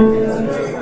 Our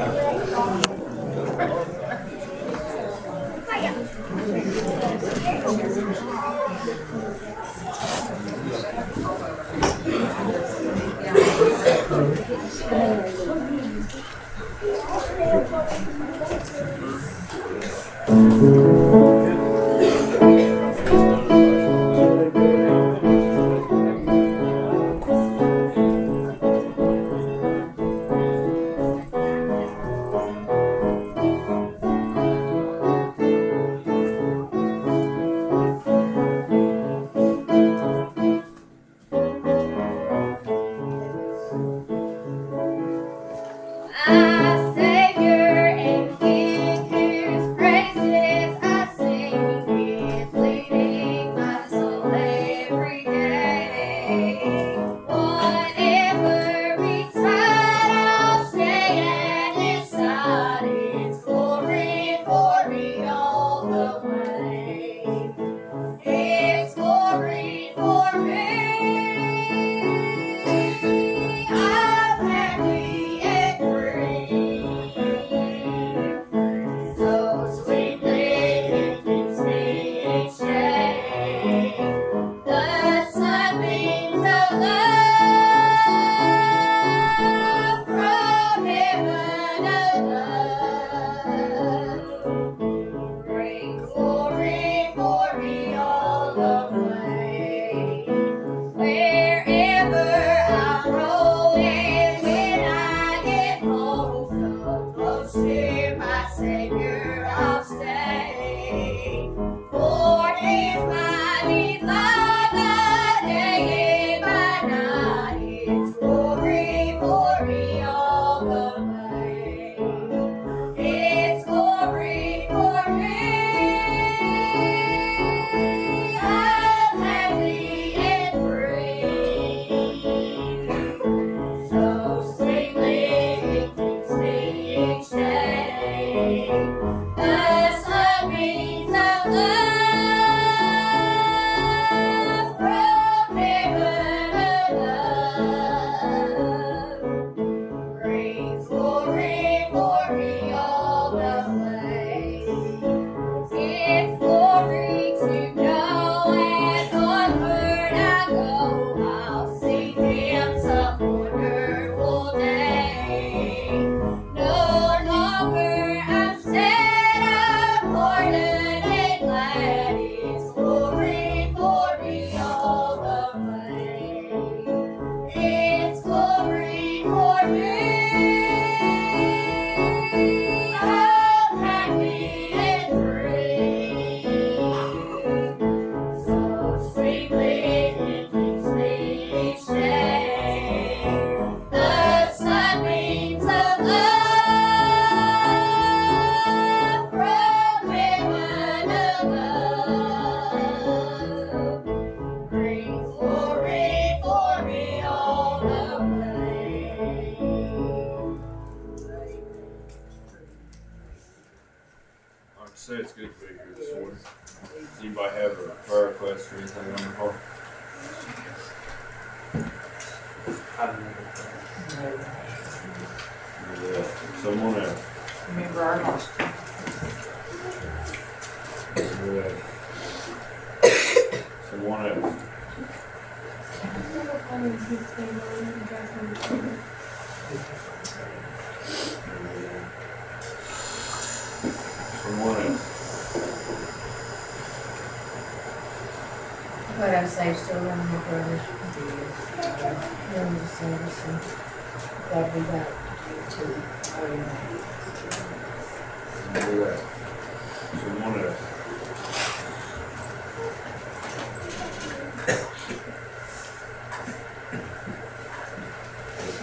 It's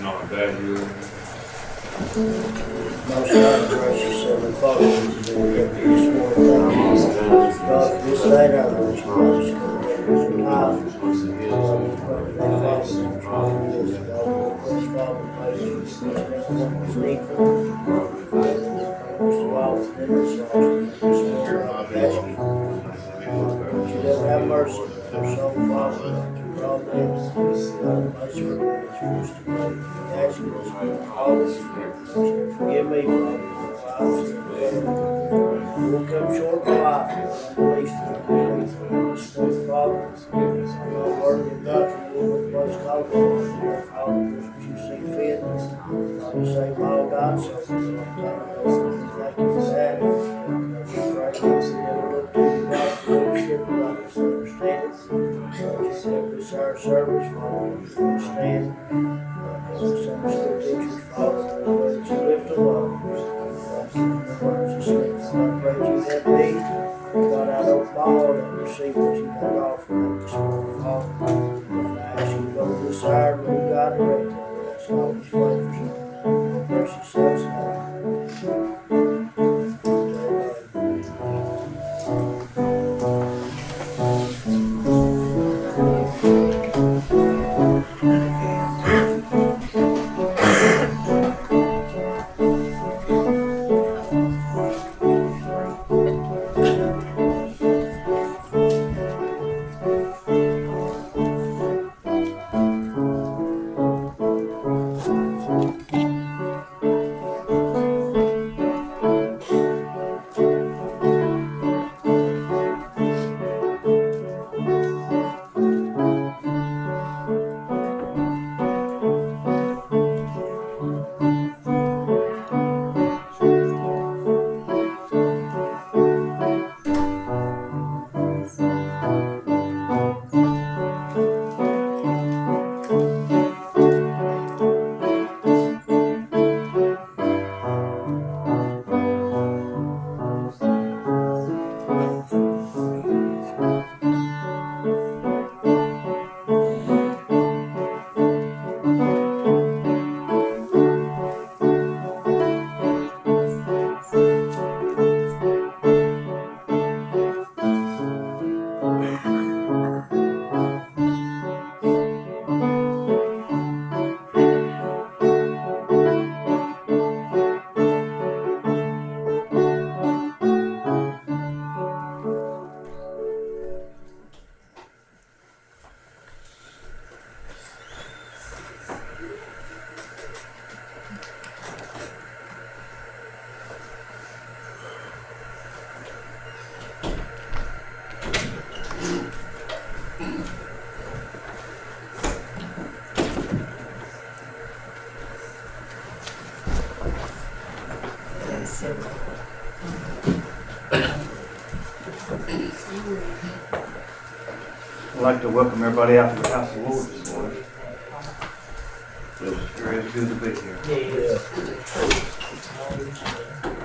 not you. Most high gracious Heavenly Father, which is in heaven, we sworn thank you. God, for this day, our Lord Jesus Christ, who is alive. Most needful. Most of all, forgive me, Father, for I was We'll come short of life, welcome everybody out to the House of the Lord this morning. Sure is good to be here. Yeah.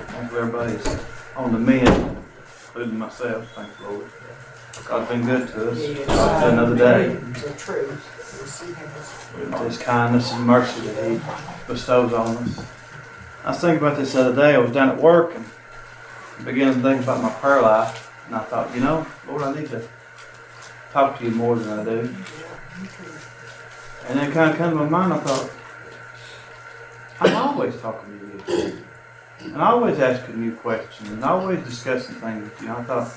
Thank you, everybody's on the mend, including myself, thank you, Lord. God's been good to us. God's another day. With His kindness and mercy that He bestows on us. I was thinking about this the other day. I was down at work and began to think about my prayer life. And I thought, you know, Lord, I need to talk to you more than I do. And then kind of came to my mind, I thought, I'm always talking to you. And I always asking you questions and I always discussing things with you. And I thought,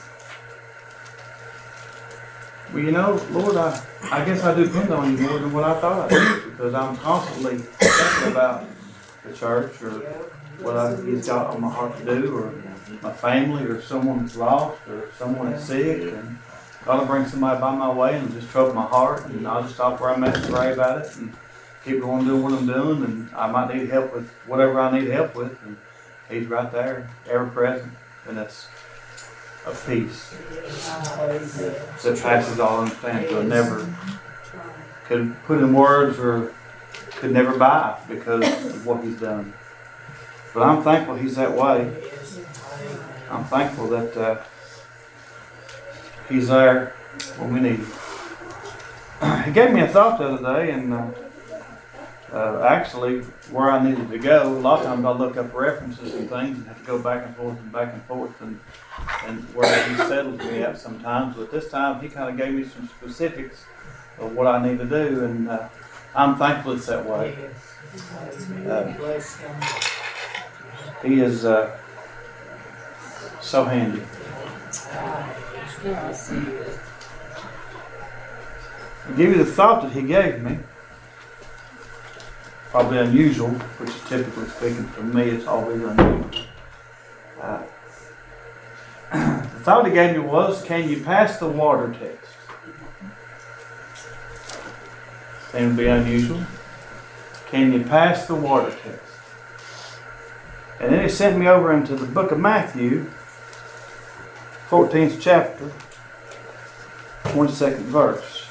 well, you know, Lord, I, I guess I do depend on you more than what I thought I did because I'm constantly thinking about the church or what I, He's got on my heart to do or my family or someone that's lost or someone that's sick. And God will bring somebody by my way and just trouble my heart and I'll just stop where I'm at and pray about it and keep going doing what I'm doing. And I might need help with whatever I need help with. And He's right there, ever present. And that's a peace that passes all understanding. Could never could put in words or could never buy because of what he's done. But I'm thankful he's that way. I'm thankful that uh, he's there when we need him. He gave me a thought the other day, and uh, uh, actually where I needed to go. A lot of times I look up references and things and have to go back and forth and back and forth and and where he settles me up sometimes. But this time he kind of gave me some specifics of what I need to do, and uh, I'm thankful it's that way. Uh, he is uh, So handy. I'll give you the thought that he gave me. Probably unusual, which is typically speaking for me, it's always unusual. Uh, the thought he gave me was, can you pass the water test? Seemed to be unusual. Can you pass the water test? And then he sent me over into the book of Matthew, 14th chapter, 22nd verse.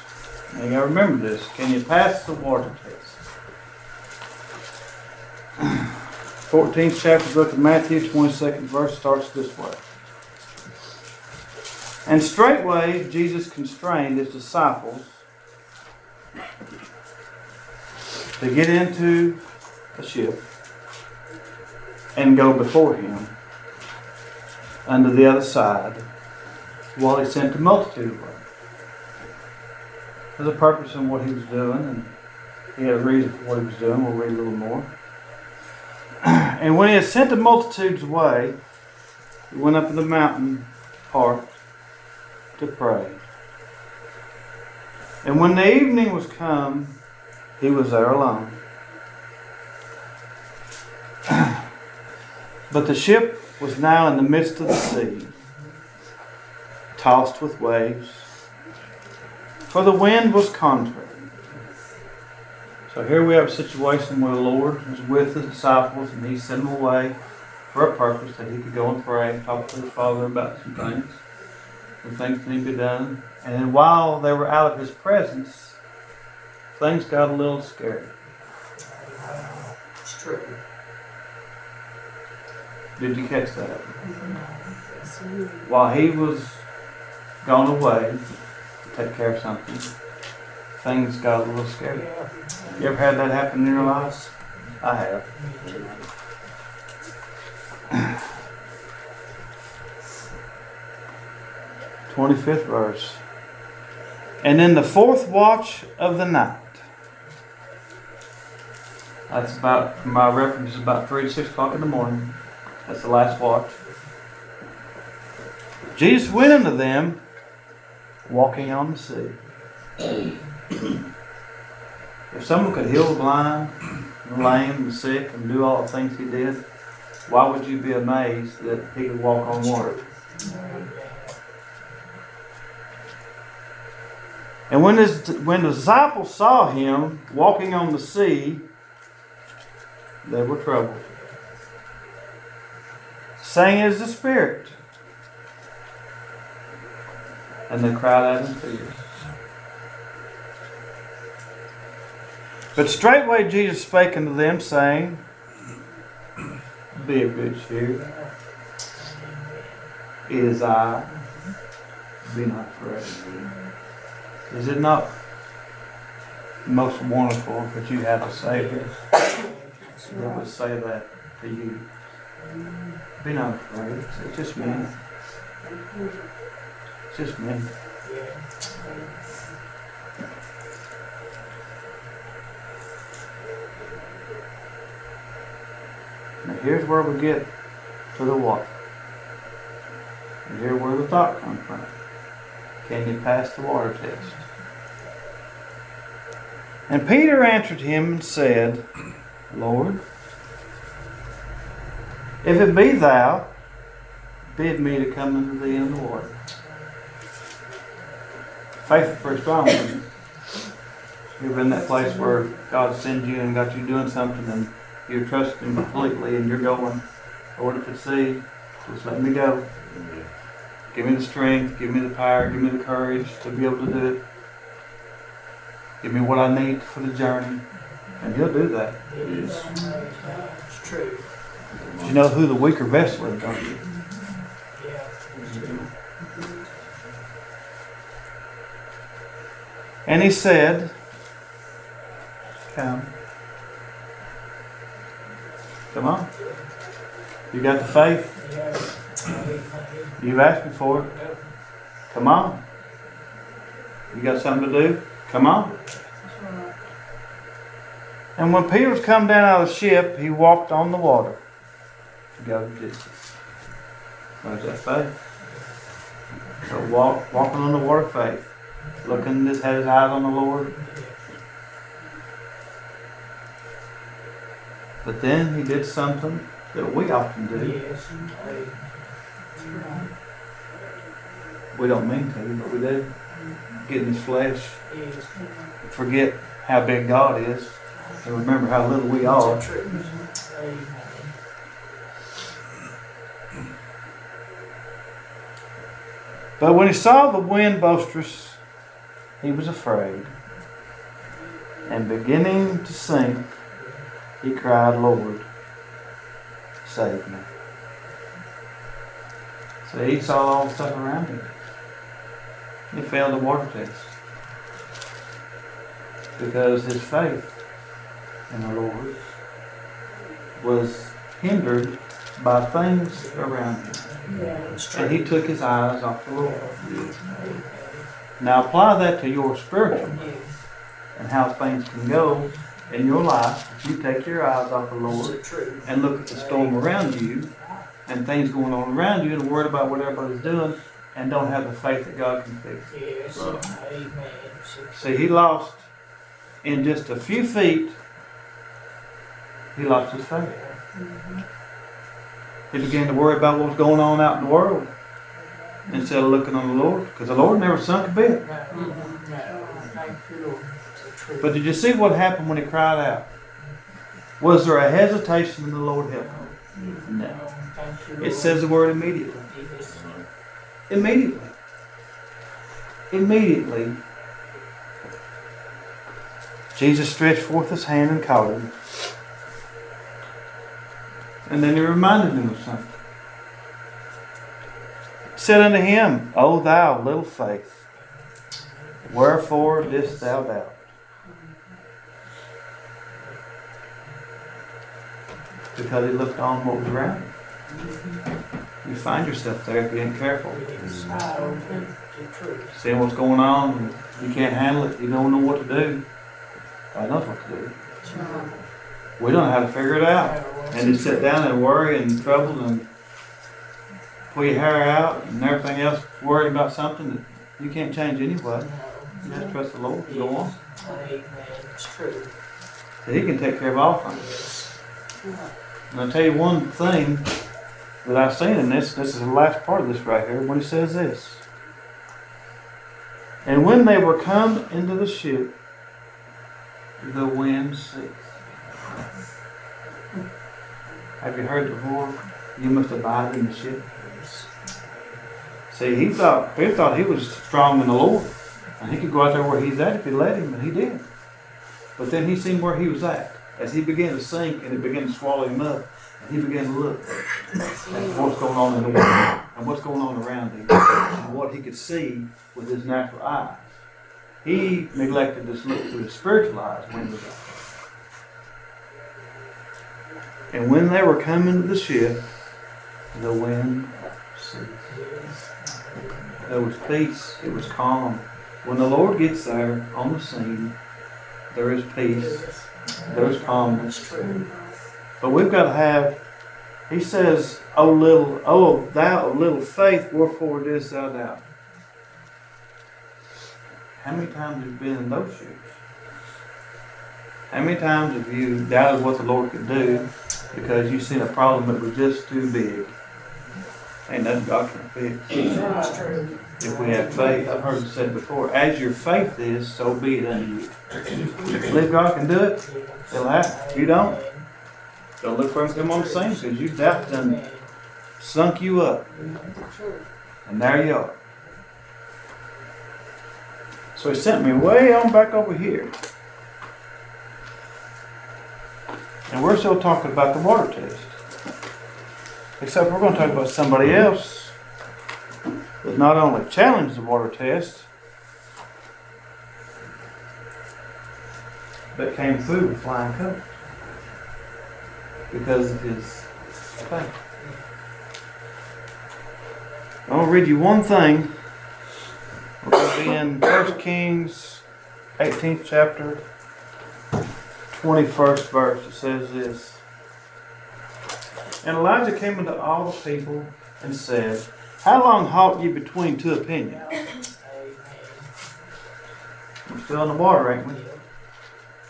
Now you gotta remember this. Can you pass the water test? 14th chapter, book of Matthew, 22nd verse starts this way. And straightway Jesus constrained his disciples to get into a ship and go before him unto the other side while he sent the multitude away. There's a purpose in what he was doing, and he had a reason for what he was doing. We'll read a little more. And when he had sent the multitudes away, he went up in the mountain part to pray. And when the evening was come, he was there alone. But the ship was now in the midst of the sea, tossed with waves, for the wind was contrary. So here we have a situation where the Lord was with the disciples and he sent them away for a purpose that he could go and pray and talk to his Father about some things, some things that need to be done. And then while they were out of his presence, things got a little scary. It's true. Did you catch that? While he was gone away to take care of something, things got a little scary. You ever had that happen in your lives? I have. Twenty-fifth verse. And in the fourth watch of the night. That's about my reference is about three to six o'clock in the morning. That's the last watch. Jesus went unto them walking on the sea. If someone could heal the blind, the lame, the sick, and do all the things he did, why would you be amazed that he could walk on water? And when, his, when the disciples saw him walking on the sea, they were troubled saying it is the Spirit. And they cried out in fear. But straightway Jesus spake unto them, saying, Be of good cheer. It is I. Be not afraid. Is it not most wonderful that you have a Savior that would say that to you? Be not afraid. It's, it's just me. It's just me. Now here's where we get to the water. And here's where the thought comes from. Can you pass the water test? And Peter answered him and said, Lord, if it be thou, bid me to come unto thee in the water. Faith is pretty strong. isn't? You've been in that place where God sends you and got you doing something and you're trusting Him completely and you're going, Lord, if it's thee, just let me go. Give me the strength, give me the power, give me the courage to be able to do it. Give me what I need for the journey. And He'll do that. It is. It's true. You know who the weaker vessel is? And he said, Come. Come on. You got the faith? You've asked me for it. Come on. You got something to do? Come on. And when Peter was come down out of the ship, he walked on the water go to Jesus. That faith. So walk, walking on the water faith, looking, just had his eyes on the Lord. But then he did something that we often do. We don't mean to, but we do. Get in his flesh, forget how big God is, and remember how little we are. But when he saw the wind boisterous, he was afraid. And beginning to sink, he cried, Lord, save me. So he saw all the stuff around him. He failed the water test. Because his faith in the Lord was hindered by things around him. And he took his eyes off the Lord. Now apply that to your spiritual and how things can go in your life if you take your eyes off the Lord and look at the storm around you and things going on around you and worried about what everybody's doing and don't have the faith that God can fix. Yes. Amen. See, he lost in just a few feet, he lost his faith. Mm-hmm. He began to worry about what was going on out in the world instead of looking on the Lord because the Lord never sunk a bit. But did you see what happened when he cried out? Was there a hesitation in the Lord help him? No. It says the word immediately. Immediately. Immediately. Jesus stretched forth his hand and caught him. And then he reminded him of something. Said unto him, O thou little faith, wherefore didst thou doubt? Because he looked on what was around him. You find yourself there if you ain't careful. Seeing what's going on, you can't handle it, you don't know what to do. God knows what to do. We don't know how to figure it out. And you sit down and worry and trouble and pull your hair out and everything else, worried about something that you can't change anyway. You just trust the Lord go on. Amen. It's true. So He can take care of all things. And I'll tell you one thing that I've seen in this, this is the last part of this right here, when he says this. And when they were come into the ship, the wind ceased. Have you heard the before? You must abide in the ship. See, he thought Peter thought he was strong in the Lord, and he could go out there where he's at if he let him, and he did. But then he seen where he was at as he began to sink, and it began to swallow him up, and he began to look at what's going on in the world and what's going on around him, and what he could see with his natural eyes. He neglected to look through his spiritual eyes when he was out there. And when they were coming to the ship, the wind ceased. There was peace. It was calm. When the Lord gets there on the scene, there is peace. There's calmness. But we've got to have. He says, "O little, O thou of little faith, wherefore didst thou doubt?" How many times have you been in those shoes? How many times have you doubted what the Lord could do because you seen a problem that was just too big? Ain't nothing God can fix. It's true. If we have faith, I've heard it said before, as your faith is, so be it unto you. If you believe God can do it, it'll happen. You don't, don't look for him to come on the scene because you doubt done sunk you up. And there you are. So he sent me way on back over here. And we're still talking about the water test. Except we're going to talk about somebody else that not only challenged the water test, but came through with flying colors because of his faith. I'll read you one thing. It'll be in 1 Kings 18th chapter, 21st verse. It says this. And Elijah came unto all the people and said, How long halt ye between two opinions? We're still in the water, ain't we?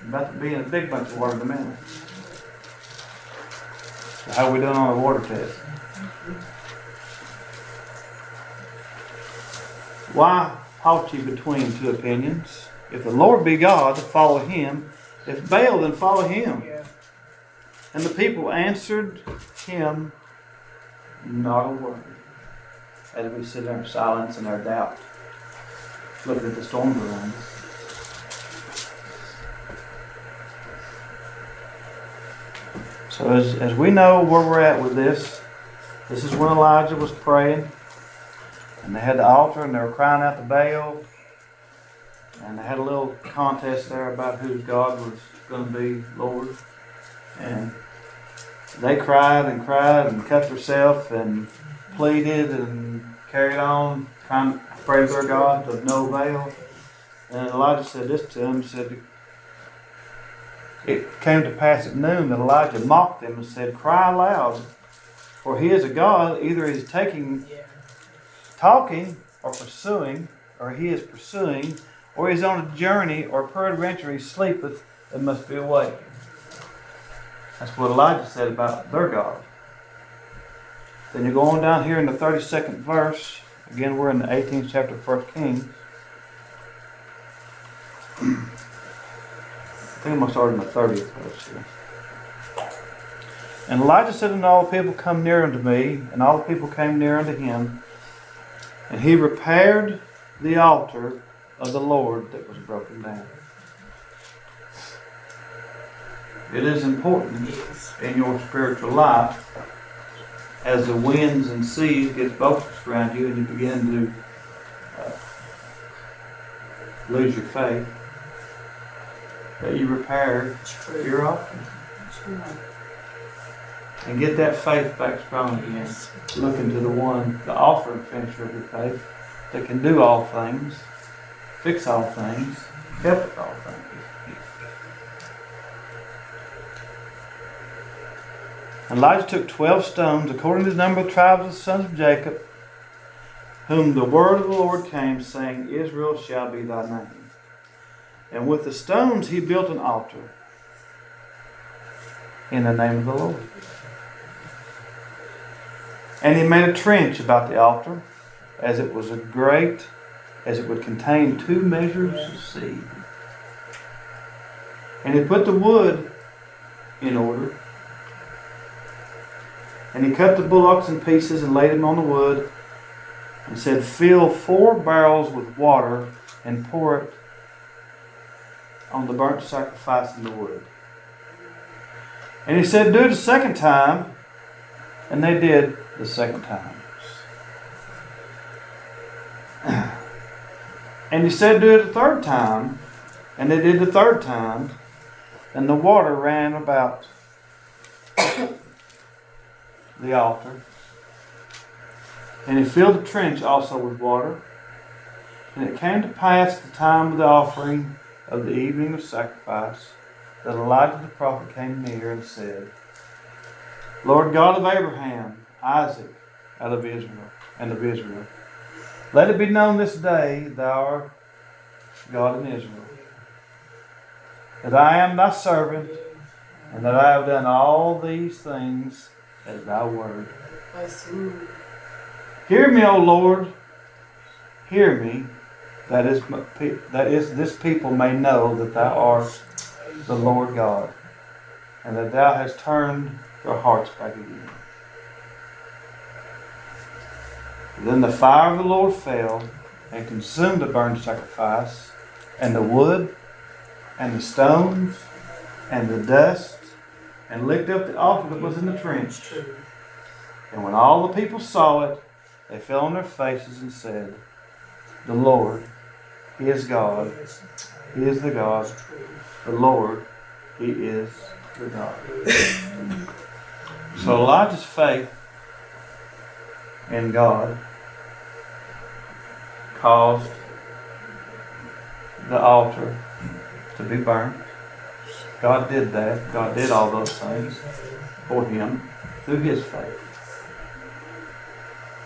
About to be in a big bunch of water in a minute. So How we doing on the water test? Why halt ye between two opinions? If the Lord be God, follow him. If Baal, then follow him. And the people answered him not a word. As we sit there in silence and our doubt, looking at the storms around us. So as, as we know where we're at with this, this is when Elijah was praying. And they had the altar and they were crying out to Baal. And they had a little contest there about whose God was going to be Lord. And they cried and cried and cut themselves and pleaded and carried on trying to pray their God to no avail. And Elijah said this to them, he said, It came to pass at noon that Elijah mocked them and said, Cry aloud, for he is a God, either he's taking talking or pursuing, or he is pursuing, or is on a journey, or peradventure he sleepeth and must be awake. That's what Elijah said about their God. Then you go on down here in the 32nd verse. Again, we're in the 18th chapter of 1 Kings. I think I'm going to start in the 30th verse here. And Elijah said unto all the people, Come near unto me. And all the people came near unto him. And he repaired the altar of the Lord that was broken down. It is important in your spiritual life as the winds and seas get focused around you and you begin to uh, lose your faith that you repair your offering. And get that faith back strong again. Looking to the one, the and finisher of your faith, that can do all things, fix all things, help all things. And Elijah took twelve stones, according to the number of tribes of the sons of Jacob, whom the word of the Lord came, saying, Israel shall be thy name. And with the stones he built an altar in the name of the Lord. And he made a trench about the altar, as it was a great, as it would contain two measures of seed. And he put the wood in order. And he cut the bullocks in pieces and laid them on the wood, and said, Fill four barrels with water and pour it on the burnt sacrifice in the wood. And he said, Do it a second time. And they did the second time. And he said, Do it a third time. And they did the third time. And the water ran about the altar. And he filled the trench also with water. And it came to pass at the time of the offering of the evening of sacrifice that Elijah the prophet came near and said, Lord God of Abraham, Isaac, out of Israel, and of Israel, let it be known this day, thou art God in Israel, that I am thy servant, and that I have done all these things at thy word. Hear me, O Lord, hear me, that is, that is this people may know that thou art the Lord God, and that thou hast turned their hearts back again. Then the fire of the Lord fell and consumed the burnt sacrifice, and the wood, and the stones, and the dust, and licked up the altar that was in the trench. And when all the people saw it, they fell on their faces and said, The Lord, He is God. He is the God. The Lord, He is the God. So Elijah's faith in God caused the altar to be burnt. God did that. God did all those things for him through his faith.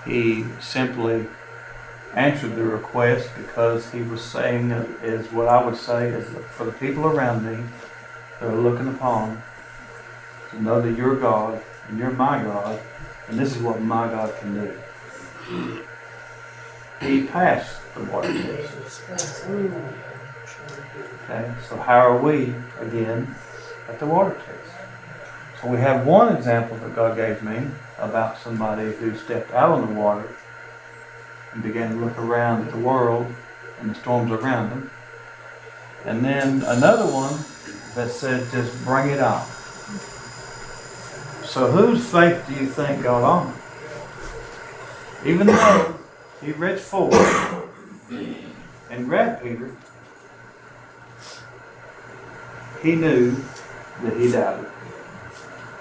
He simply answered the request because he was saying, is what I would say is for the people around me that are looking upon to know that you're God and you're my God, and this is what my God can do. He passed the water test. Okay, so how are we again at the water test? So we have one example that God gave me about somebody who stepped out on the water and began to look around at the world and the storms around them. And then another one that said, just bring it on. So whose faith do you think got on? Even though he reached forward and grabbed Peter, he knew that he doubted.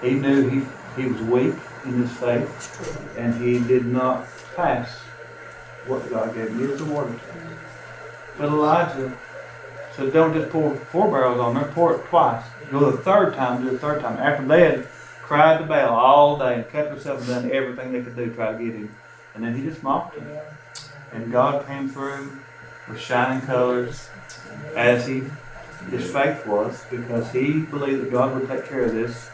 He knew he, he was weak in his faith and he did not pass what God gave him. He was water test. But Elijah said, don't just pour four barrels on there, pour it twice. Go the third time, do the third time. After they had cried to Baal all day and kept themselves and done everything they could do to try to get him. And then he just mocked him. And God came through with shining colors as he his faith was because he believed that God would take care of this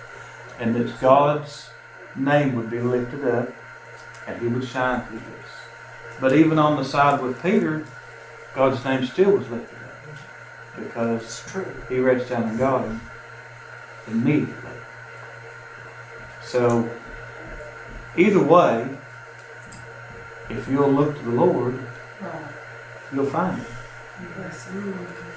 and that God's name would be lifted up and he would shine through this. But even on the side with Peter, God's name still was lifted up because he reached down and got him immediately. So, either way, if you'll look to the Lord, you'll find it.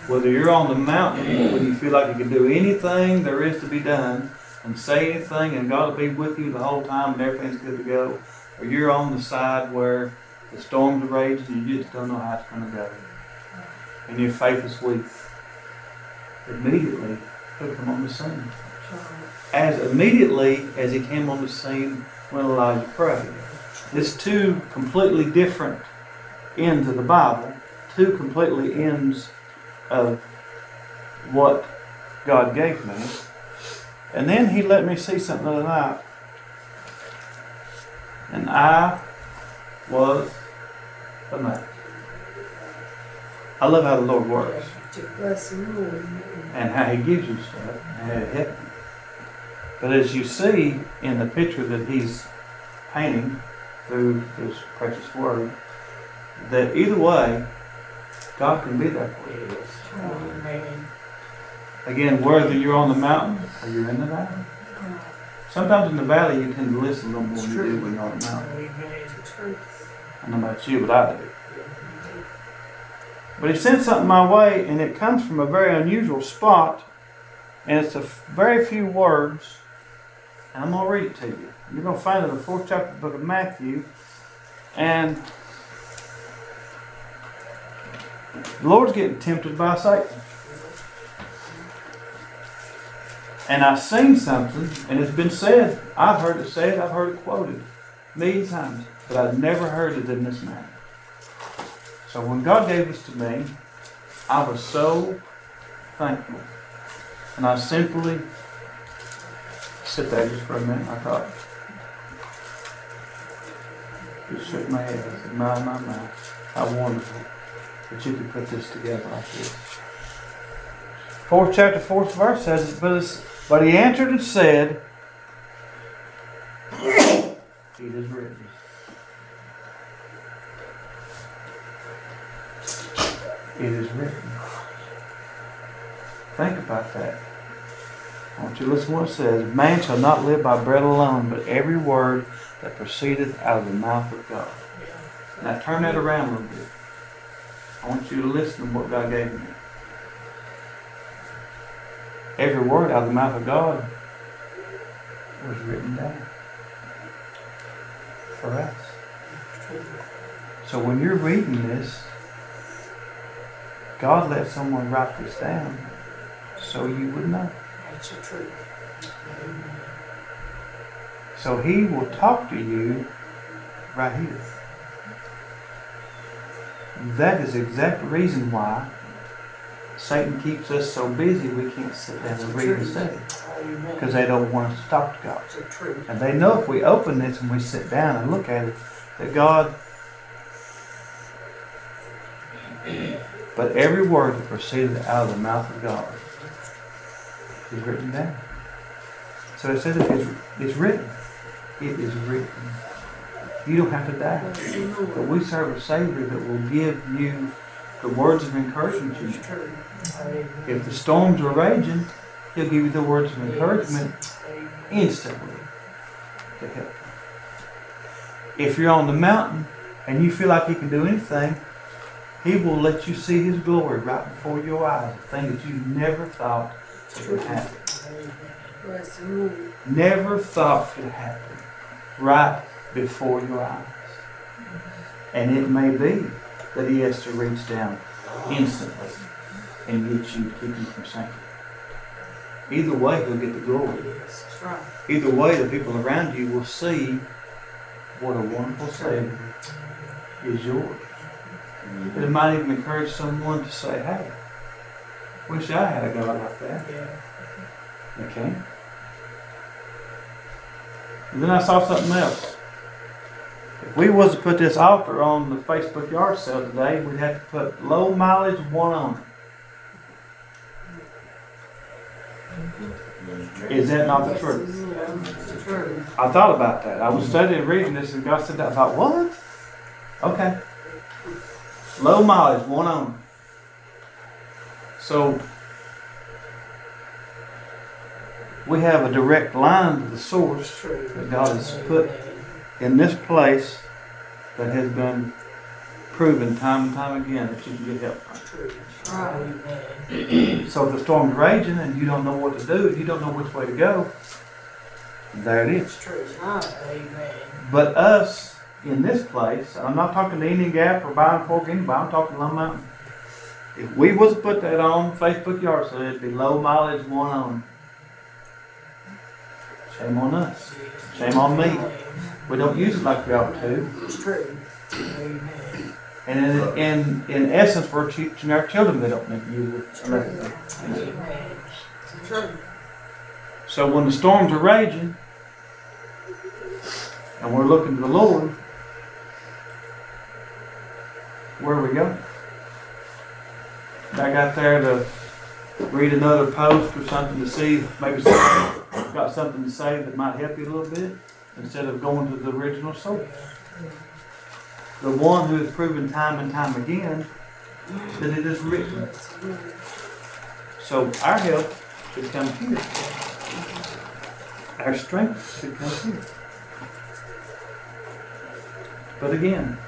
Whether you're on the mountain when you feel like you can do anything there is to be done and say anything and God will be with you the whole time and everything's good to go, or you're on the side where the storms are raging and you just don't know how it's going to go, and your faith is weak, immediately he'll come on the scene. As immediately as he came on the scene when Elijah prayed. It's two completely different ends of the Bible, two completely ends of what God gave me. And then he let me see something the night. And I was amazed. I love how the Lord works and how he gives you stuff and how it hit me. But as you see in the picture that he's painting through his precious word, that either way, God can be there for you. Again, whether you're on the mountain or you're in the valley. Sometimes in the valley you tend to listen a little more than you do when you're on the mountain. I don't know about you, but I do. But he sent something my way, and it comes from a very unusual spot, and it's a f- very few words, and I'm going to read it to you. You're going to find it in the fourth chapter of the book of Matthew, and the Lord's getting tempted by Satan. And I've seen something, and it's been said. I've heard it said, I've heard it quoted many times, but I've never heard it in this manner. So when God gave this to me, I was so thankful. And I simply sit there just for a minute. I thought, just shook my head. I said, my, my, my, how wonderful that you could put this together like this. Fourth chapter, fourth verse says, but, it's, but he answered and said, It is written. It is written. Think about that. Want you to listen to what it says. Man shall not live by bread alone, but every word that proceedeth out of the mouth of God. Now turn that around a little bit. I want you to listen to what God gave me. Every word out of the mouth of God was written down for us. So when you're reading this, God let someone write this down so you would know. That's the truth. So he will talk to you right here. That is the exact reason why Satan keeps us so busy we can't sit down and read and study. Because they don't want us to talk to God. That's the truth. And they know if we open this and we sit down and look at it, that God, but every word that proceeded out of the mouth of God is written down. So it says it is, it's written. It is written. You don't have to die. But we serve a Savior that will give you the words of encouragement to you. If the storms are raging, He'll give you the words of encouragement instantly to help you. If you're on the mountain and you feel like you can do anything, He will let you see His glory right before your eyes, a thing that you never thought Never thought could happen right before your eyes. And it may be that He has to reach down instantly and get you, keep you from sinking. Either way, He'll get the glory. Either way, the people around you will see what a wonderful Savior is yours. It might even encourage someone to say, hey, wish I had a God like that. Okay? And then I saw something else. If we was to put this altar on the Facebook yard sale today, we'd have to put low mileage one on it. Is that not the truth? Lord. It's true. I thought about that. I was studying reading this and God said that. I thought, what? Okay. Low mileage, one owner. So we have a direct line to the source that God has put in this place that has been proven time and time again that you can get help from. Right. So if the storm's raging and you don't know what to do, you don't know which way to go, there it is. True. But us in this place, I'm not talking to Indian Gap or Buying Fork, anybody, I'm talking Lone Mountain. If we was to put that on Facebook yard sale, it'd be low mileage one on. Shame on us. Shame on me. We don't use it like we ought to. It's true. And in, in, in essence, we're teaching our children they don't need to use it. It's true. So when the storms are raging and we're looking to the Lord, where are we go? Back out there to read another post or something to see maybe someone got something to say that might help you a little bit instead of going to the original source. The one who has proven time and time again that it is written. So our help should come here. Our strength should come here. But again,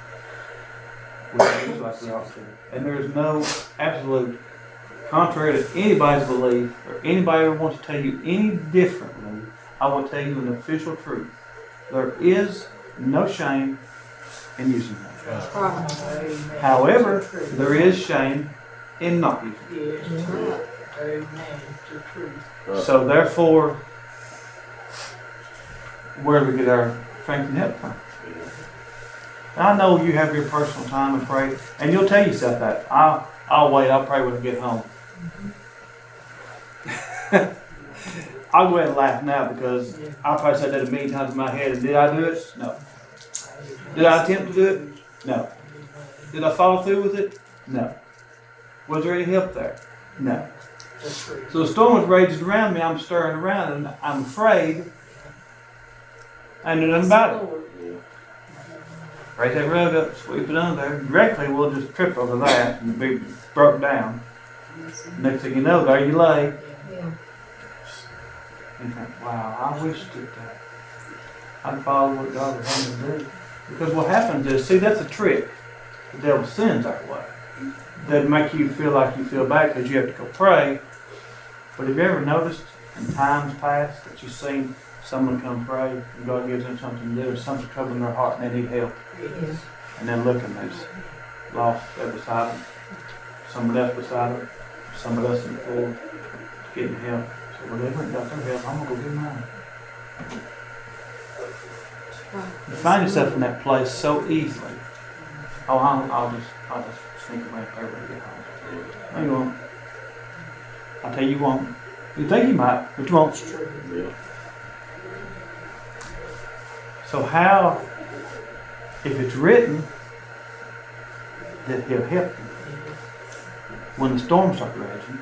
we don't like we ought. And there is no absolute, contrary to anybody's belief, or anybody ever wants to tell you any differently, I will tell you an official truth. There is no shame in using that. Right. However, there is shame in not using it. Right. Amen. It's the truth. So therefore, where do we get our strength and help from? I know you have your personal time and pray, and you'll tell yourself that. I'll, I'll wait, I'll pray when I get home. I'll go ahead and laugh now because I probably said that a million times in my head, and did I do it? No. Did I attempt to do it? No. Did I follow through with it? No. Was there any help there? No. So the storm was raging around me. I'm stirring around, and I'm afraid. I knew nothing about it. Raise that rug up, sweep it under. Directly, we'll just trip over that and be broke down. Next thing you know, there you lay. Think, wow, I wish that uh, I'd follow what God would have me to do. Because what happens is, see, that's a trick. The devil sends our way. That make you feel like you feel bad because you have to go pray. But have you ever noticed in times past that you've seen someone come pray and God gives them something to do, something troubling their heart and they need help, Yes. and then look and they're lost there beside them, somebody else beside them, somebody else in the pool, getting help. So well, they got their help. I'm gonna go get mine. You find yourself in that place so easily. Oh, I'll, I'll just, I'll just sneak away and pray when I get home. No, you won't. I tell you, you won't. You think you might, but you won't. It's true. So how if it's written that he'll help you when the storms start raging,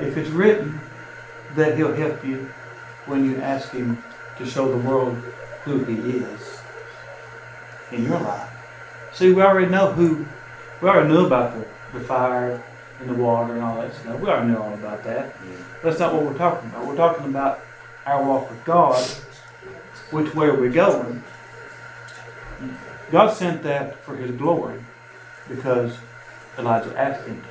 if it's written that he'll help you when you ask him to show the world who he is in your life. See, we already know who, we already knew about the, the fire and the water and all that stuff. We already knew all about that. That's not what we're talking about. We're talking about our walk with God, which way are we're going. God sent that for his glory because Elijah asked him to.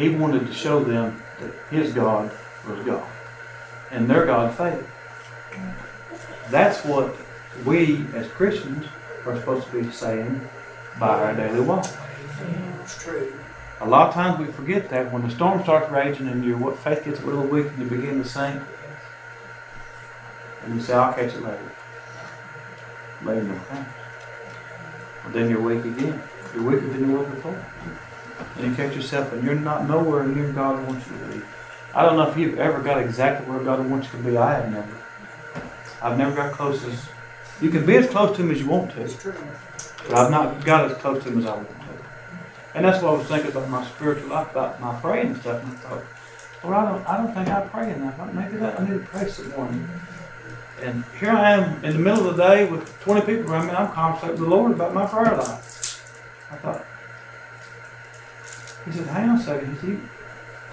He wanted to show them that his God was God. And their God failed. That's what we as Christians are supposed to be saying by our daily walk. It's true. A lot of times we forget that when the storm starts raging and your what faith gets a little weak and you begin to sink, and you say, "I'll catch it later." Later comes. Well, then you're weak again. You're weaker than you were before, and you catch yourself, and you're not nowhere near God wants you to be. I don't know if you've ever got exactly where God wants you to be. I have never. I've never got close as. You can be as close to Him as you want to. It's true. But I've not got as close to him as I want to. And that's what I was thinking about my spiritual life, about my praying and stuff. And I thought, well, I don't, I don't think I pray enough. Maybe that I need to pray some more. And here I am in the middle of the day with 20 people around me. I'm conversating with the Lord about my prayer life. I thought, he said, hang on a second. He said,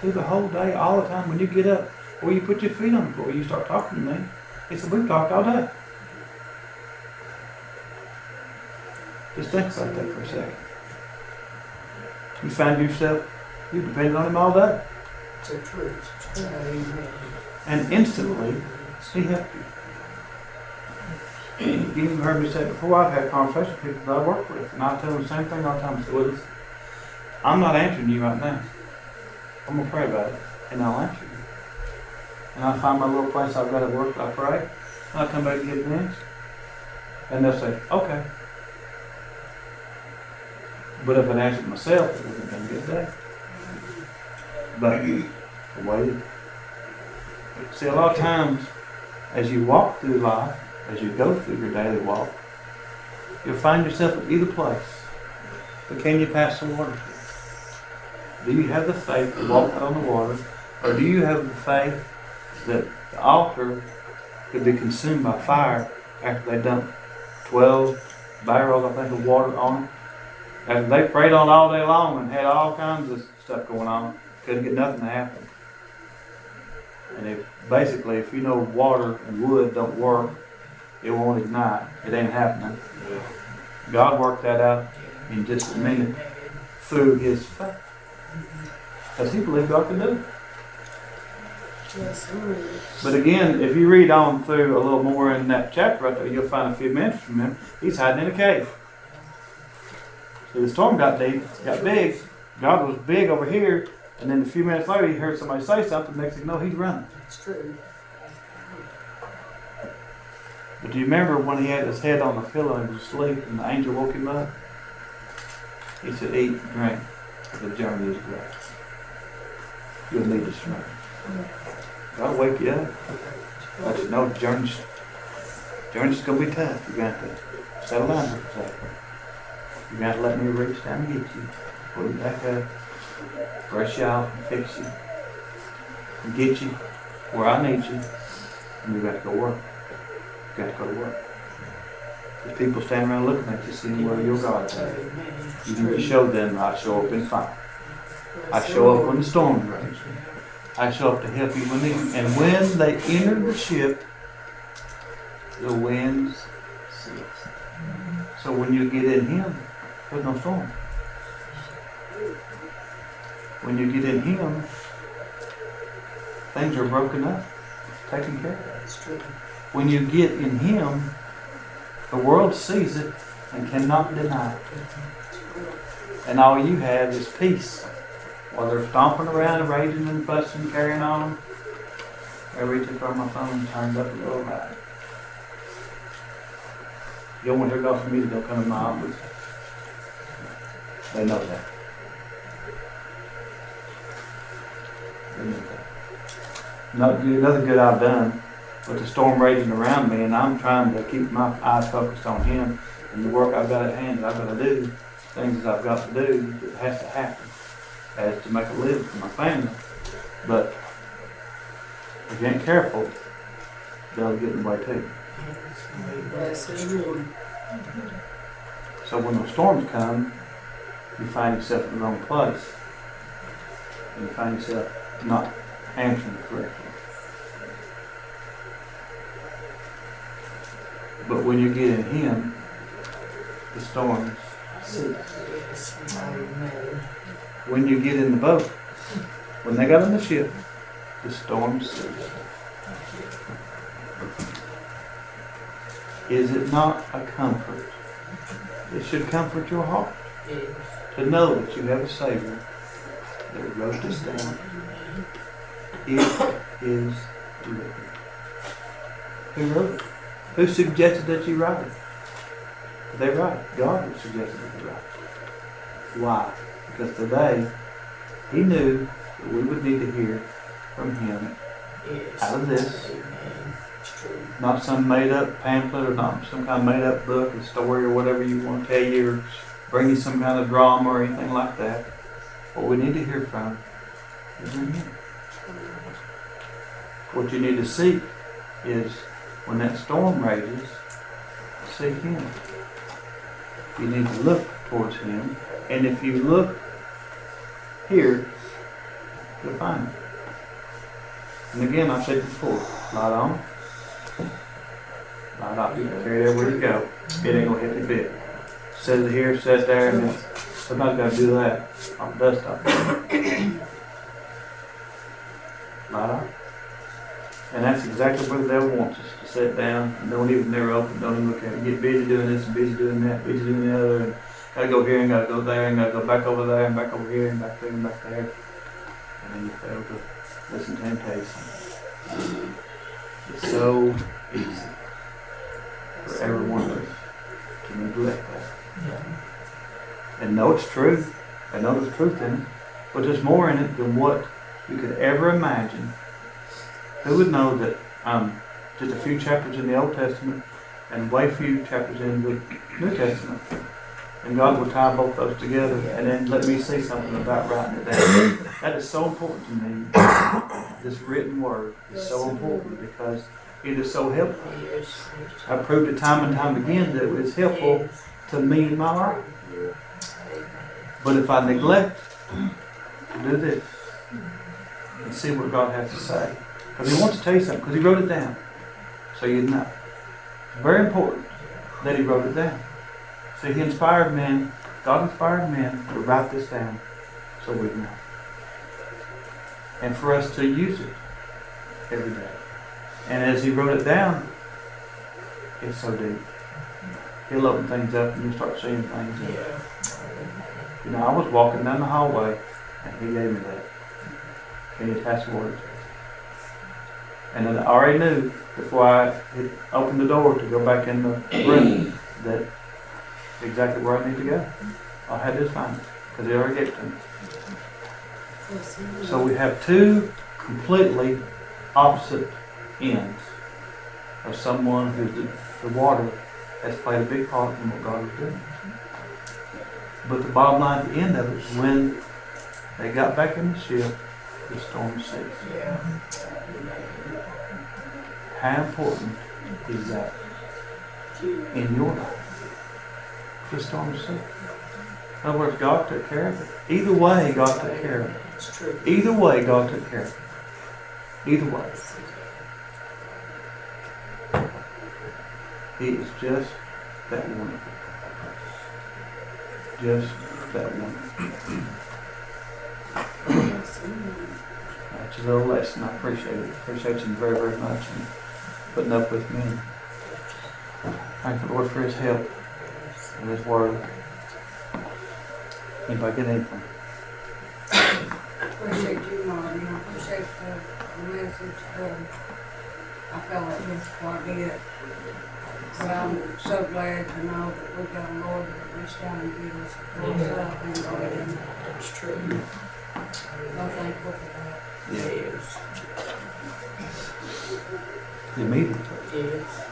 through the whole day, all the time, when you get up, or you put your feet on the floor, you start talking to me. He said, we've talked all day. Just think about that for a second. You find yourself, you depend on him all day. It's a truth. Amen. And instantly, he helped you. You even heard me say before, I've had conversations with people that I work with, and I tell them the same thing all the time. I say, well, I'm not answering you right now. I'm to pray about it, and I'll answer you. And I find my little place I've got to work, I pray, and I come back and give an. And they'll say, okay. But if I answered myself, it wouldn't have been a good day. But I waited. See, a lot of times, as you walk through life, as you go through your daily walk, you'll find yourself at either place. But can you pass the water? Do you have the faith to walk on the water? Or do you have the faith that the altar could be consumed by fire after they dumped 12 barrels, I think, of water on it? After they prayed on all day long and had all kinds of stuff going on, couldn't get nothing to happen. And if basically, if you know water and wood don't work, it won't ignite. It ain't happening. God worked that out in just a minute through His faith, because He believed God could do it. But again, if you read on through a little more in that chapter right there, you'll find a few minutes from him. He's hiding in a cave. See, the storm got deep, got big. God was big over here, and then a few minutes later, he heard somebody say something. Next thing you know, he's running. It's true. But do you remember when he had his head on the pillow and was asleep, and the angel woke him up? He said, "Eat, drink, for the journey is great. You'll need to strength. Will wake you up. Let you know the journey's, journey's gonna be tough. You're gonna have to settle down for a second. You're have to let me reach down and get you, pull you back up, brush you out and fix you, and get you where I need you, and you got to go work. Got to go to work. There's people standing around looking at you, seeing where your God's at. You need to show them I show up in fire. I show up when the storm rages. I show up to help you when they, and when they entered the ship, the winds ceased. So when you get in Him, there's no storm. When you get in Him, things are broken up, taken care of. It's true. When you get in Him, the world sees it and cannot deny it. And all you have is peace. While they're stomping around and raging and fussing, and carrying on, I reach across my phone and turned up a little high. You don't want to hear gospel music, don't come to my office. They know that. They know that. Not, nothing good I've done with the storm raging around me, and I'm trying to keep my eyes focused on Him and the work I've got at hand that I've got to do, things that I've got to do that has to happen, as to make a living for my family. But if you ain't careful, they'll get in the way too. So when those storms come, you find yourself in the wrong place. And you find yourself not answering correctly. But when you get in Him, the storms cease. When you get in the boat, when they got in the ship, the storms ceased. Is it not a comfort? It should comfort your heart to know that you have a Savior that wrote this down. It is written. Who wrote it? Who suggested that you write it? They write it. God suggested that you write it. Why? Because today He knew that we would need to hear from Him Yes. out of this, Amen. It's true. not some made up pamphlet or not some kind of made up book, or story or whatever you want to tell you or bring you some kind of drama or anything like that. What we need to hear from is in Him. What you need to seek is when that storm rages, seek Him. You need to look towards Him, and if you look here, you'll find Him. And again, I've said before, light on, light off. You carry it everywhere you go. It ain't gonna hit the bit. It here, set there, and then somebody's gotta do that on the dust off. Light off. And that's exactly where the devil wants us to sit down and don't even never open, don't even look at it. Get busy doing this and busy doing that, busy doing the other, and gotta go here and gotta go there and gotta go back over there and back over here and back there and back there. And then you fail to listen to temptation. It's so easy for everyone to, to neglect that. And know it's true. I know there's truth in it. But there's more in it than what you could ever imagine. Who would know that um, just a few chapters in the Old Testament and way few chapters in the New Testament. And God will tie both those together and then let me see something about writing it down. That is so important to me. This written word is so important because it is so helpful. I've proved it time and time again that it's helpful to me in my life. But if I neglect to do this and see what God has to say, because He wants to tell you something, because He wrote it down, so you know. Very important that He wrote it down. So He inspired men, God inspired men to write this down so we know. And for us to use it every day. And as He wrote it down, it's so deep. He'll open things up and you start seeing things. And, Yeah. you know, I was walking down the hallway and he gave me that. Can you attach the word? And then I already knew before I had opened the door to go back in the room that exactly where I need to go. I had to find it because he already gave it to me. So we have two completely opposite ends of someone who the, the water has played a big part in what God is doing. But the bottom line at the end of it is when they got back in the ship, the storm ceased. Yeah. How important is that in your life? The storm ceased. In other words, God took care of it. Either way, God took care of it. It's true. Either way, God took care of it. Either way. He is just that wonderful. Just that wonderful. That's a little lesson. I appreciate it. Appreciate you very, very much and putting up with me. Thank the Lord for his help and his word. Anybody get anything? Appreciate you, Marty, I appreciate the, the message, um, I felt like this quite a bit. But I'm so glad to know that we've got a Lord that reached down and gave us a up and go ahead. It's true. I'm thankful for that. Yes. Immediately. Yes.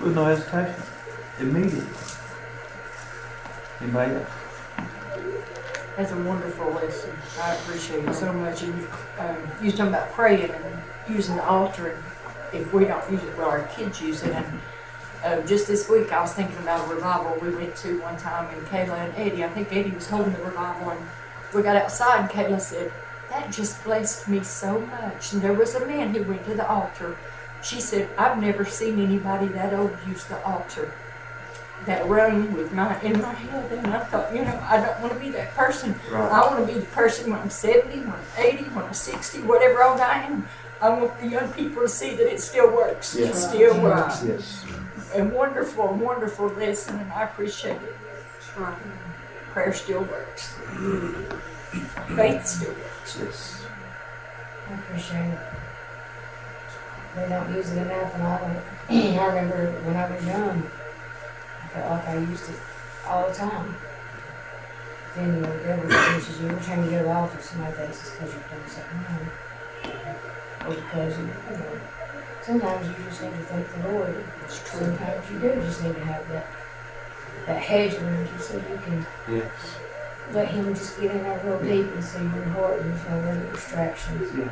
With no hesitation. Immediately. Anybody else? That's a wonderful lesson. I appreciate it so much. And um, you talking about praying and using the altar. And if we don't use it, well, our kids use it. And uh, just this week, I was thinking about a revival we went to one time, and Kayla and Eddie. I think Eddie was holding the revival, and we got outside, and Kayla said, "That just blessed me so much." And there was a man who went to the altar. She said, "I've never seen anybody that old use the altar." That rung with my in my head, and I thought, you know, I don't want to be that person. Right. I want to be the person when I'm 70, when I'm 80, when I'm 60, whatever old I am. I want the young people to see that it still works. It Yes. still works. Yes. A wonderful, wonderful lesson, and I appreciate it. Right. Prayer still works. Mm-hmm. Faith still works. Yes. I appreciate it. They don't use it enough, and I don't. I remember when I was young, I felt like I used it all the time. Then you know, the devil teaches you every time you go to the altar, somebody thinks it's because you've done something wrong, or because you, you know. Sometimes you just need to thank the Lord. It's true. Sometimes you do just need to have that that hedge around you so you can Yes. let Him just get in there real deep and see your heart, and there's no other distractions. Yeah.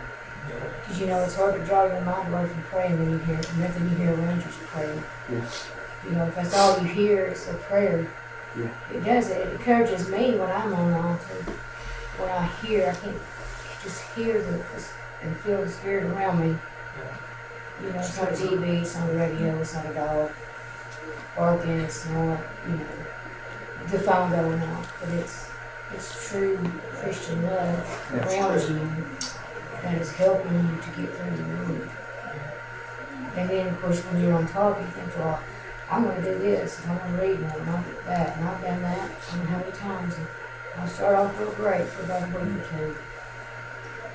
Because you know, it's hard to draw your mind away from praying when you hear nothing you hear around you is prayer. Yes. You know, if that's all you hear is a prayer, Yeah. it does it. It encourages me when I'm on the altar. When I hear, I can just hear the and feel the spirit around me. Yeah. You know, it's a TV, it's not a radio, it's not a dog barking, it's not, you know, the phone going off, but it's it's true Christian love That's around you that is helping you to get through the word. And then, of course, when you're on top, you think, well, I'm going to do this, and I'm going to read more, and I'll do that, and I've done that, I know how many times. And I'll start off real great for about a week or two.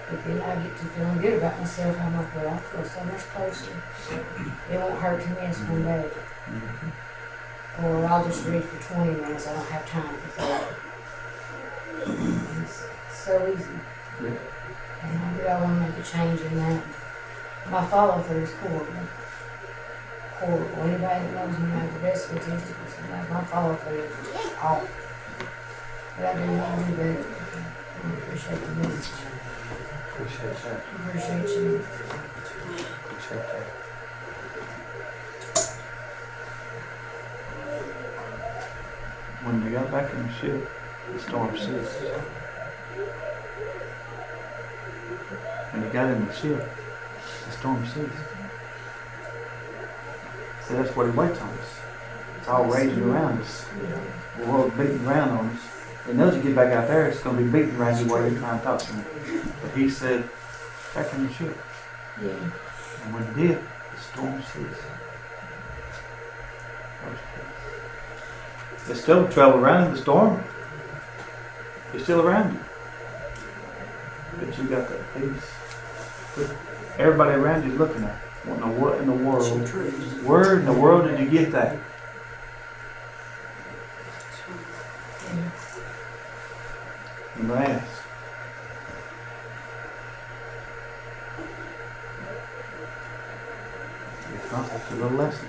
But then I get to feeling good about myself. I'm like, well, I feel so much closer. It won't hurt to miss one day. Or I'll just read for 20 minutes. I don't have time for that. It's so easy. Yeah. And I want to make a change in that. My follow through is horrible. Horrible. Anybody that knows me, I have the best of intentions, but my follow through is off. But I do want to do better. I appreciate the message. Appreciate that. Appreciate you. Appreciate that. When they got back in the ship, the storm ceased. When they got in the ship, the storm ceased. So that's what he waits on us. It's all raging around us. The world beating around on us. He knows you get back out there, it's going to be beating around you while you're trying to talk to him. But he said, back in the ship. Yeah. And when he did, the storm ceased. They still travel around in the storm. They're still around you. But you got that peace. Everybody around you looking at. Wanting to, what in the world? Where in the world did you get that? And I asked. It's a little lesson.